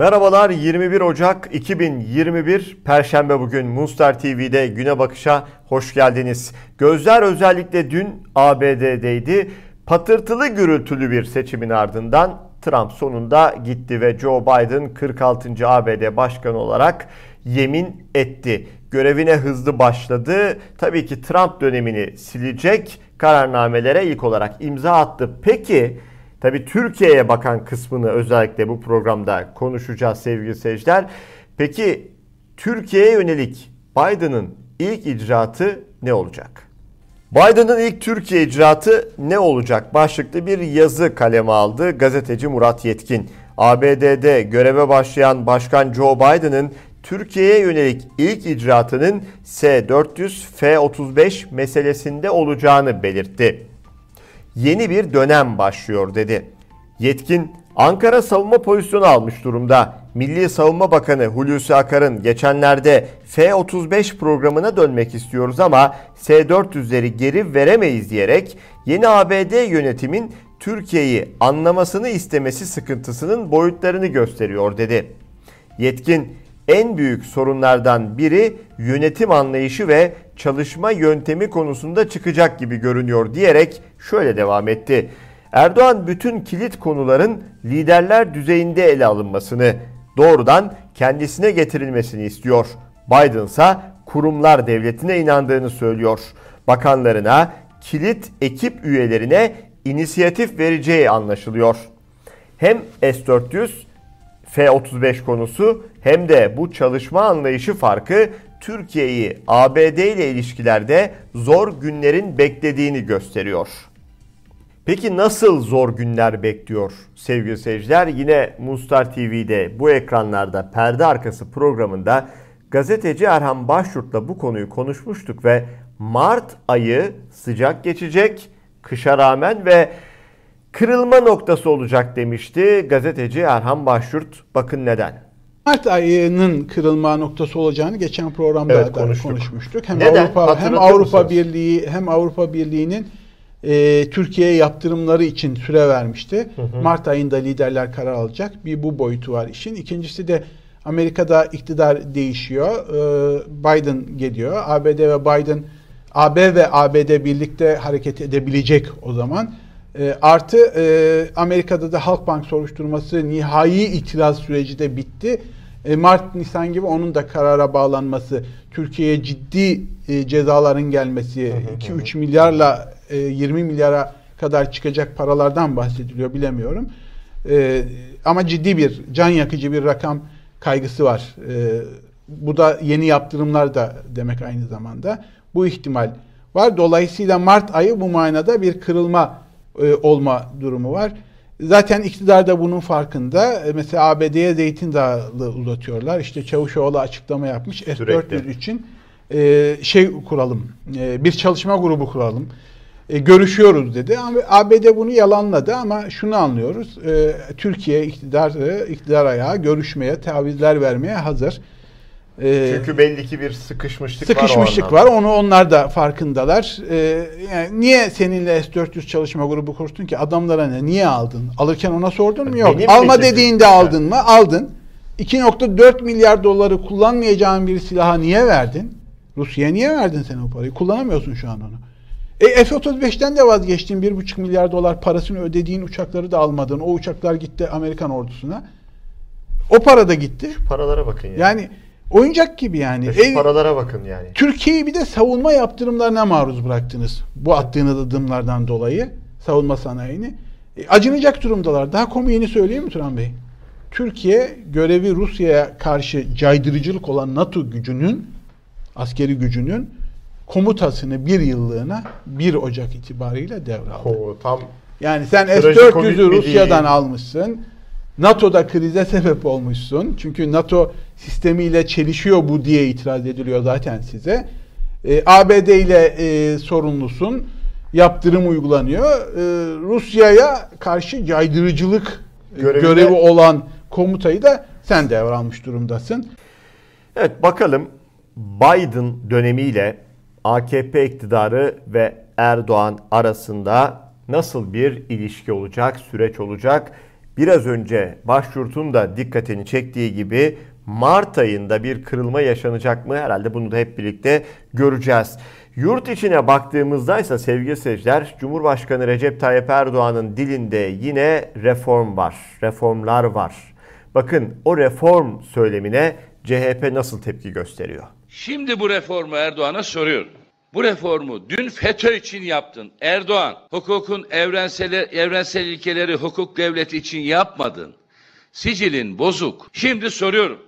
Merhabalar 21 Ocak 2021 Perşembe bugün Mustar TV'de güne bakışa hoş geldiniz. Gözler özellikle dün ABD'deydi. Patırtılı gürültülü bir seçimin ardından Trump sonunda gitti ve Joe Biden 46. ABD başkanı olarak yemin etti. Görevine hızlı başladı. Tabii ki Trump dönemini silecek kararnamelere ilk olarak imza attı. Peki Tabi Türkiye'ye bakan kısmını özellikle bu programda konuşacağız sevgili seyirciler. Peki Türkiye'ye yönelik Biden'ın ilk icraatı ne olacak? Biden'ın ilk Türkiye icraatı ne olacak? Başlıklı bir yazı kaleme aldı gazeteci Murat Yetkin. ABD'de göreve başlayan Başkan Joe Biden'ın Türkiye'ye yönelik ilk icraatının S-400 F-35 meselesinde olacağını belirtti yeni bir dönem başlıyor dedi. Yetkin Ankara savunma pozisyonu almış durumda. Milli Savunma Bakanı Hulusi Akar'ın geçenlerde F-35 programına dönmek istiyoruz ama S-400'leri geri veremeyiz diyerek yeni ABD yönetimin Türkiye'yi anlamasını istemesi sıkıntısının boyutlarını gösteriyor dedi. Yetkin en büyük sorunlardan biri yönetim anlayışı ve çalışma yöntemi konusunda çıkacak gibi görünüyor diyerek şöyle devam etti. Erdoğan bütün kilit konuların liderler düzeyinde ele alınmasını, doğrudan kendisine getirilmesini istiyor. Biden ise kurumlar devletine inandığını söylüyor. Bakanlarına, kilit ekip üyelerine inisiyatif vereceği anlaşılıyor. Hem S-400 F-35 konusu hem de bu çalışma anlayışı farkı Türkiye'yi ABD ile ilişkilerde zor günlerin beklediğini gösteriyor. Peki nasıl zor günler bekliyor sevgili seyirciler? Yine Mustar TV'de bu ekranlarda perde arkası programında gazeteci Erhan Başyurt'la bu konuyu konuşmuştuk ve Mart ayı sıcak geçecek, kışa rağmen ve kırılma noktası olacak demişti gazeteci Erhan Başyurt. Bakın neden. Mart ayının kırılma noktası olacağını geçen programda evet, da konuştuk. konuşmuştuk. Hem Neden? Avrupa hem Avrupa Birliği hem Avrupa Birliği'nin e, Türkiye'ye yaptırımları için süre vermişti. Hı hı. Mart ayında liderler karar alacak. Bir bu boyutu var işin. İkincisi de Amerika'da iktidar değişiyor. E, Biden geliyor. ABD ve Biden AB ve ABD birlikte hareket edebilecek o zaman. E, artı e, Amerika'da da Halkbank soruşturması nihai itiraz süreci de bitti. E, Mart, Nisan gibi onun da karara bağlanması, Türkiye'ye ciddi e, cezaların gelmesi, 2-3 milyarla e, 20 milyara kadar çıkacak paralardan bahsediliyor bilemiyorum. E, ama ciddi bir, can yakıcı bir rakam kaygısı var. E, bu da yeni yaptırımlar da demek aynı zamanda. Bu ihtimal var. Dolayısıyla Mart ayı bu manada bir kırılma e, olma durumu var. Zaten iktidar da bunun farkında. E, mesela ABD'ye zeytin dağı uzatıyorlar. İşte Çavuşoğlu açıklama yapmış. S-400 için e, şey kuralım, bir çalışma grubu kuralım. görüşüyoruz dedi. ABD bunu yalanladı ama şunu anlıyoruz. Türkiye iktidar, iktidar ayağı görüşmeye, tavizler vermeye hazır. Ee, Çünkü belli ki bir sıkışmışlık, sıkışmışlık var. var. Onu onlar da farkındalar. Ee, yani niye seninle S400 çalışma grubu kurdun ki? Adamlara ne? Niye aldın? Alırken ona sordun mu? Yok. Benim Alma dediğinde aldın mı? Aldın. 2.4 milyar doları kullanmayacağın bir silaha niye verdin? Rusya'ya niye verdin sen o parayı? Kullanamıyorsun şu an onu. E F-35'ten de vazgeçtin. 1.5 milyar dolar parasını ödediğin uçakları da almadın. O uçaklar gitti Amerikan ordusuna. O para da gitti. Şu paralara bakın ya. Yani, yani Oyuncak gibi yani. E şu paralara bakın yani. Türkiye'yi bir de savunma yaptırımlarına maruz bıraktınız. Bu attığınız adımlardan dolayı savunma sanayini. E, acınacak durumdalar. Daha komiğini söyleyeyim mi Turan Bey? Türkiye görevi Rusya'ya karşı caydırıcılık olan NATO gücünün askeri gücünün komutasını bir yıllığına 1 Ocak itibariyle devraldı. Oo, tam yani sen S-400'ü Rusya'dan almışsın. NATO'da krize sebep olmuşsun. Çünkü NATO sistemiyle çelişiyor bu diye itiraz ediliyor zaten size. E, ABD ile e, sorumlusun. Yaptırım uygulanıyor. E, Rusya'ya karşı caydırıcılık Görevinde... görevi olan komutayı da sen devralmış durumdasın. Evet bakalım Biden dönemiyle AKP iktidarı ve Erdoğan arasında nasıl bir ilişki olacak, süreç olacak? Biraz önce başyurtun da dikkatini çektiği gibi Mart ayında bir kırılma yaşanacak mı? Herhalde bunu da hep birlikte göreceğiz. Yurt içine baktığımızda ise sevgili seyirciler Cumhurbaşkanı Recep Tayyip Erdoğan'ın dilinde yine reform var, reformlar var. Bakın o reform söylemine CHP nasıl tepki gösteriyor? Şimdi bu reformu Erdoğan'a soruyorum. Bu reformu dün FETÖ için yaptın. Erdoğan, hukukun evrensel, evrensel ilkeleri hukuk devleti için yapmadın. Sicilin bozuk. Şimdi soruyorum.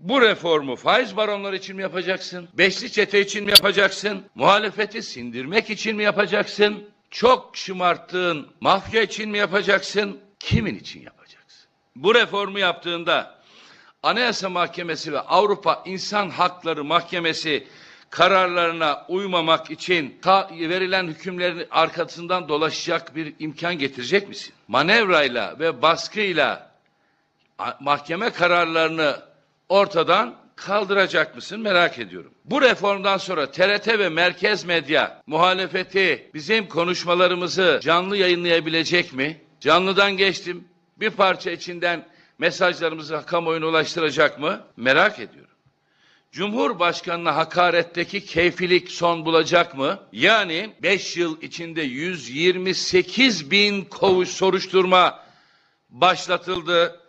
Bu reformu faiz baronları için mi yapacaksın? Beşli çete için mi yapacaksın? Muhalefeti sindirmek için mi yapacaksın? Çok şımarttığın mafya için mi yapacaksın? Kimin için yapacaksın? Bu reformu yaptığında Anayasa Mahkemesi ve Avrupa İnsan Hakları Mahkemesi kararlarına uymamak için verilen hükümlerin arkasından dolaşacak bir imkan getirecek misin? Manevrayla ve baskıyla mahkeme kararlarını ortadan kaldıracak mısın merak ediyorum. Bu reformdan sonra TRT ve merkez medya muhalefeti bizim konuşmalarımızı canlı yayınlayabilecek mi? Canlıdan geçtim. Bir parça içinden mesajlarımızı kamuoyuna ulaştıracak mı? Merak ediyorum. Cumhurbaşkanına hakaretteki keyfilik son bulacak mı? Yani 5 yıl içinde 128 bin kovuş soruşturma başlatıldı.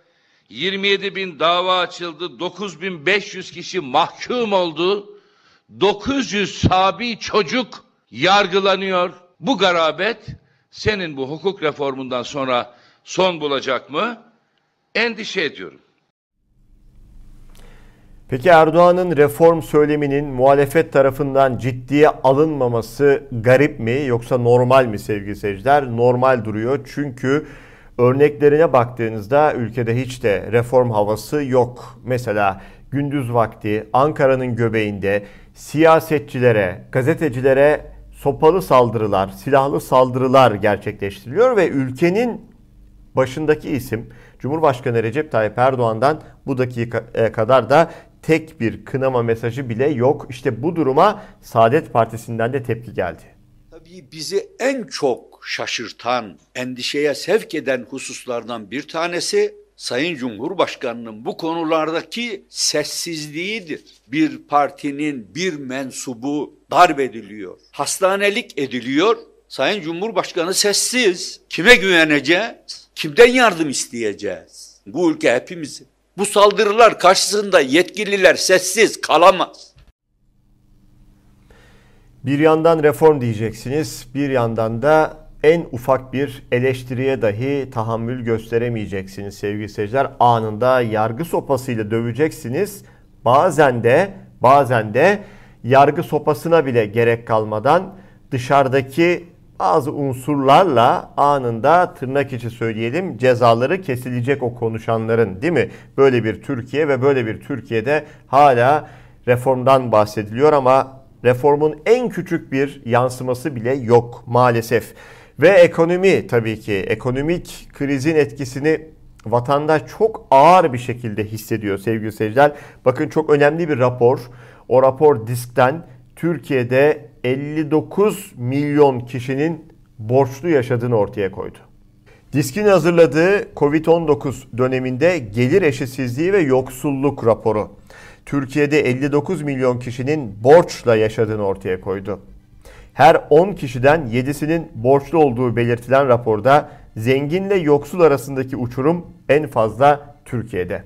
27 bin dava açıldı. 9500 kişi mahkum oldu. 900 sabi çocuk yargılanıyor. Bu garabet senin bu hukuk reformundan sonra son bulacak mı? Endişe ediyorum. Peki Erdoğan'ın reform söyleminin muhalefet tarafından ciddiye alınmaması garip mi yoksa normal mi sevgili seyirciler? Normal duruyor çünkü örneklerine baktığınızda ülkede hiç de reform havası yok. Mesela gündüz vakti Ankara'nın göbeğinde siyasetçilere, gazetecilere sopalı saldırılar, silahlı saldırılar gerçekleştiriliyor ve ülkenin başındaki isim Cumhurbaşkanı Recep Tayyip Erdoğan'dan bu dakika kadar da tek bir kınama mesajı bile yok. İşte bu duruma Saadet Partisi'nden de tepki geldi. Tabii bizi en çok şaşırtan, endişeye sevk eden hususlardan bir tanesi Sayın Cumhurbaşkanı'nın bu konulardaki sessizliğidir. Bir partinin bir mensubu darp ediliyor, hastanelik ediliyor. Sayın Cumhurbaşkanı sessiz. Kime güveneceğiz? Kimden yardım isteyeceğiz? Bu ülke hepimizin. Bu saldırılar karşısında yetkililer sessiz kalamaz. Bir yandan reform diyeceksiniz, bir yandan da en ufak bir eleştiriye dahi tahammül gösteremeyeceksiniz sevgili seyirciler. Anında yargı sopasıyla döveceksiniz. Bazen de bazen de yargı sopasına bile gerek kalmadan dışarıdaki bazı unsurlarla anında tırnak içi söyleyelim cezaları kesilecek o konuşanların değil mi? Böyle bir Türkiye ve böyle bir Türkiye'de hala reformdan bahsediliyor ama reformun en küçük bir yansıması bile yok maalesef. Ve ekonomi tabii ki ekonomik krizin etkisini vatandaş çok ağır bir şekilde hissediyor sevgili seyirciler. Bakın çok önemli bir rapor. O rapor diskten Türkiye'de 59 milyon kişinin borçlu yaşadığını ortaya koydu. Diskin hazırladığı Covid-19 döneminde gelir eşitsizliği ve yoksulluk raporu. Türkiye'de 59 milyon kişinin borçla yaşadığını ortaya koydu. Her 10 kişiden 7'sinin borçlu olduğu belirtilen raporda zenginle yoksul arasındaki uçurum en fazla Türkiye'de.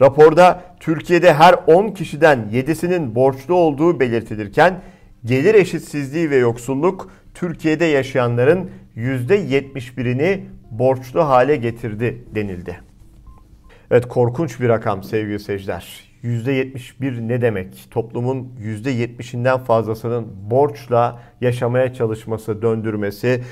Raporda Türkiye'de her 10 kişiden 7'sinin borçlu olduğu belirtilirken gelir eşitsizliği ve yoksulluk Türkiye'de yaşayanların %71'ini borçlu hale getirdi denildi. Evet korkunç bir rakam sevgili seyirciler. %71 ne demek? Toplumun %70'inden fazlasının borçla yaşamaya çalışması, döndürmesi.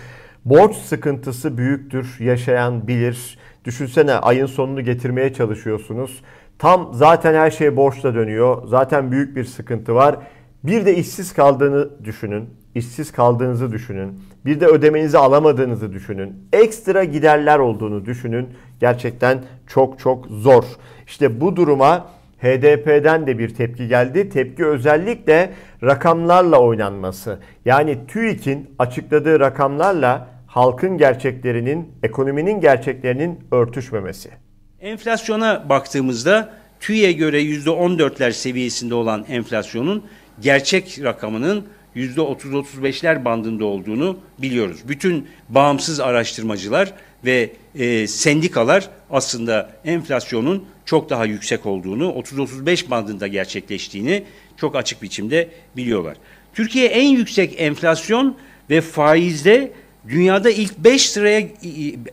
Borç sıkıntısı büyüktür. Yaşayan bilir. Düşünsene ayın sonunu getirmeye çalışıyorsunuz. Tam zaten her şey borçla dönüyor. Zaten büyük bir sıkıntı var. Bir de işsiz kaldığını düşünün. İşsiz kaldığınızı düşünün. Bir de ödemenizi alamadığınızı düşünün. Ekstra giderler olduğunu düşünün. Gerçekten çok çok zor. İşte bu duruma HDP'den de bir tepki geldi. Tepki özellikle rakamlarla oynanması. Yani TÜİK'in açıkladığı rakamlarla halkın gerçeklerinin, ekonominin gerçeklerinin örtüşmemesi. Enflasyona baktığımızda TÜİ'ye göre %14'ler seviyesinde olan enflasyonun gerçek rakamının %30-35'ler bandında olduğunu biliyoruz. Bütün bağımsız araştırmacılar ve e, sendikalar aslında enflasyonun çok daha yüksek olduğunu, 30-35 bandında gerçekleştiğini çok açık biçimde biliyorlar. Türkiye en yüksek enflasyon ve faizde dünyada ilk 5 sıraya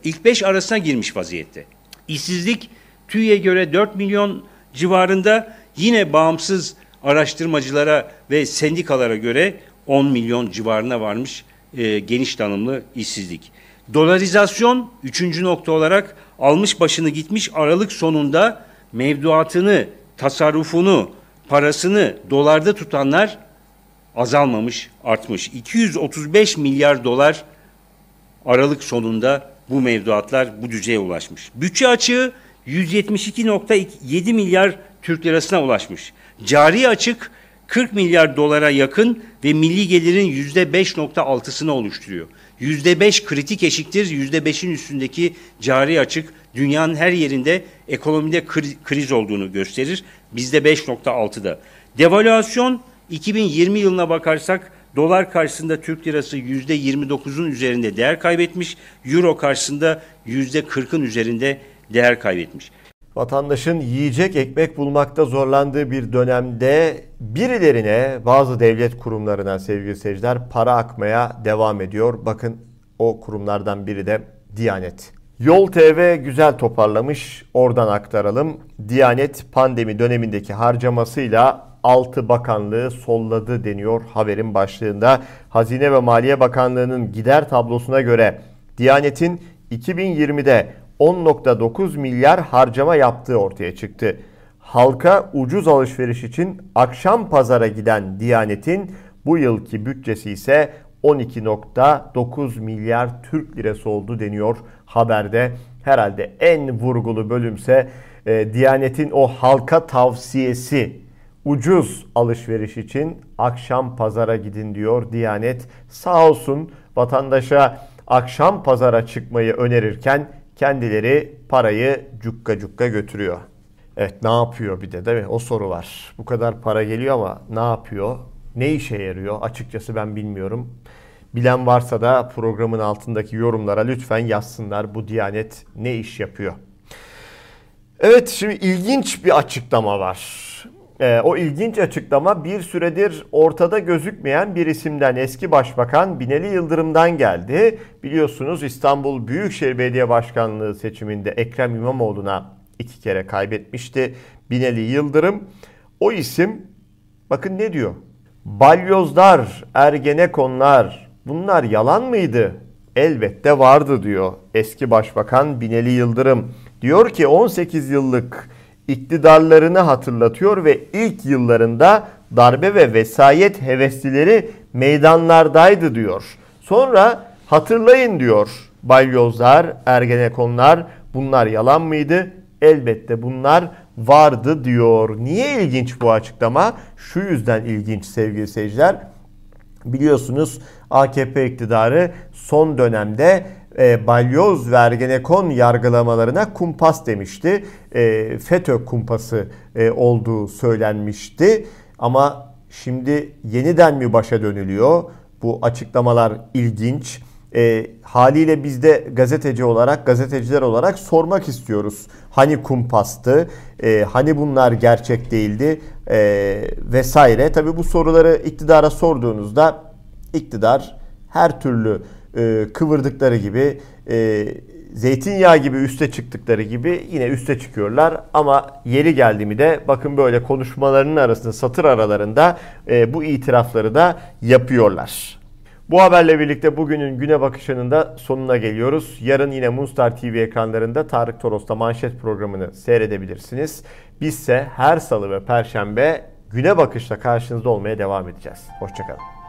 ilk 5 arasına girmiş vaziyette. İşsizlik TÜİ'ye göre 4 milyon civarında yine bağımsız araştırmacılara ve sendikalara göre 10 milyon civarına varmış e, geniş tanımlı işsizlik. Dolarizasyon üçüncü nokta olarak almış başını gitmiş Aralık sonunda mevduatını, tasarrufunu, parasını dolarda tutanlar azalmamış, artmış. 235 milyar dolar Aralık sonunda bu mevduatlar bu düzeye ulaşmış. Bütçe açığı 172.7 milyar Türk lirasına ulaşmış. Cari açık 40 milyar dolara yakın ve milli gelirin %5.6'sını oluşturuyor. %5 kritik eşiktir, %5'in üstündeki cari açık dünyanın her yerinde ekonomide kriz olduğunu gösterir. Bizde 5.6'da. Devalüasyon 2020 yılına bakarsak dolar karşısında Türk lirası %29'un üzerinde değer kaybetmiş, euro karşısında %40'ın üzerinde değer kaybetmiş. Vatandaşın yiyecek ekmek bulmakta zorlandığı bir dönemde birilerine, bazı devlet kurumlarına sevgili seyirciler para akmaya devam ediyor. Bakın o kurumlardan biri de Diyanet. Yol TV güzel toparlamış. Oradan aktaralım. Diyanet pandemi dönemindeki harcamasıyla 6 bakanlığı solladı deniyor haberin başlığında. Hazine ve Maliye Bakanlığı'nın gider tablosuna göre Diyanet'in 2020'de 10.9 milyar harcama yaptığı ortaya çıktı. Halka ucuz alışveriş için akşam pazara giden Diyanet'in bu yılki bütçesi ise 12.9 milyar Türk lirası oldu deniyor haberde. Herhalde en vurgulu bölümse e, Diyanet'in o halka tavsiyesi ucuz alışveriş için akşam pazara gidin diyor Diyanet. Sağ olsun vatandaşa akşam pazara çıkmayı önerirken kendileri parayı cukka cukka götürüyor. Evet ne yapıyor bir de değil mi? O soru var. Bu kadar para geliyor ama ne yapıyor? Ne işe yarıyor? Açıkçası ben bilmiyorum. Bilen varsa da programın altındaki yorumlara lütfen yazsınlar. Bu Diyanet ne iş yapıyor? Evet şimdi ilginç bir açıklama var. Ee, o ilginç açıklama bir süredir ortada gözükmeyen bir isimden eski başbakan Binali Yıldırım'dan geldi. Biliyorsunuz İstanbul Büyükşehir Belediye Başkanlığı seçiminde Ekrem İmamoğlu'na iki kere kaybetmişti Binali Yıldırım. O isim bakın ne diyor? Balyozlar, ergenekonlar bunlar yalan mıydı? Elbette vardı diyor eski başbakan Binali Yıldırım. Diyor ki 18 yıllık iktidarlarını hatırlatıyor ve ilk yıllarında darbe ve vesayet heveslileri meydanlardaydı diyor. Sonra hatırlayın diyor balyozlar, ergenekonlar bunlar yalan mıydı? Elbette bunlar vardı diyor. Niye ilginç bu açıklama? Şu yüzden ilginç sevgili seyirciler. Biliyorsunuz AKP iktidarı son dönemde e, balyoz ve ergenekon yargılamalarına kumpas demişti. E, FETÖ kumpası e, olduğu söylenmişti. Ama şimdi yeniden mi başa dönülüyor? Bu açıklamalar ilginç. E, haliyle biz de gazeteci olarak, gazeteciler olarak sormak istiyoruz. Hani kumpastı, e, hani bunlar gerçek değildi e, vesaire. Tabii bu soruları iktidara sorduğunuzda iktidar her türlü e, kıvırdıkları gibi e, zeytinyağı gibi üste çıktıkları gibi yine üste çıkıyorlar. Ama yeri geldi mi de bakın böyle konuşmalarının arasında satır aralarında e, bu itirafları da yapıyorlar. Bu haberle birlikte bugünün güne bakışının da sonuna geliyoruz. Yarın yine Moonstar TV ekranlarında Tarık Toros'ta manşet programını seyredebilirsiniz. Bizse her salı ve perşembe güne bakışla karşınızda olmaya devam edeceğiz. Hoşçakalın.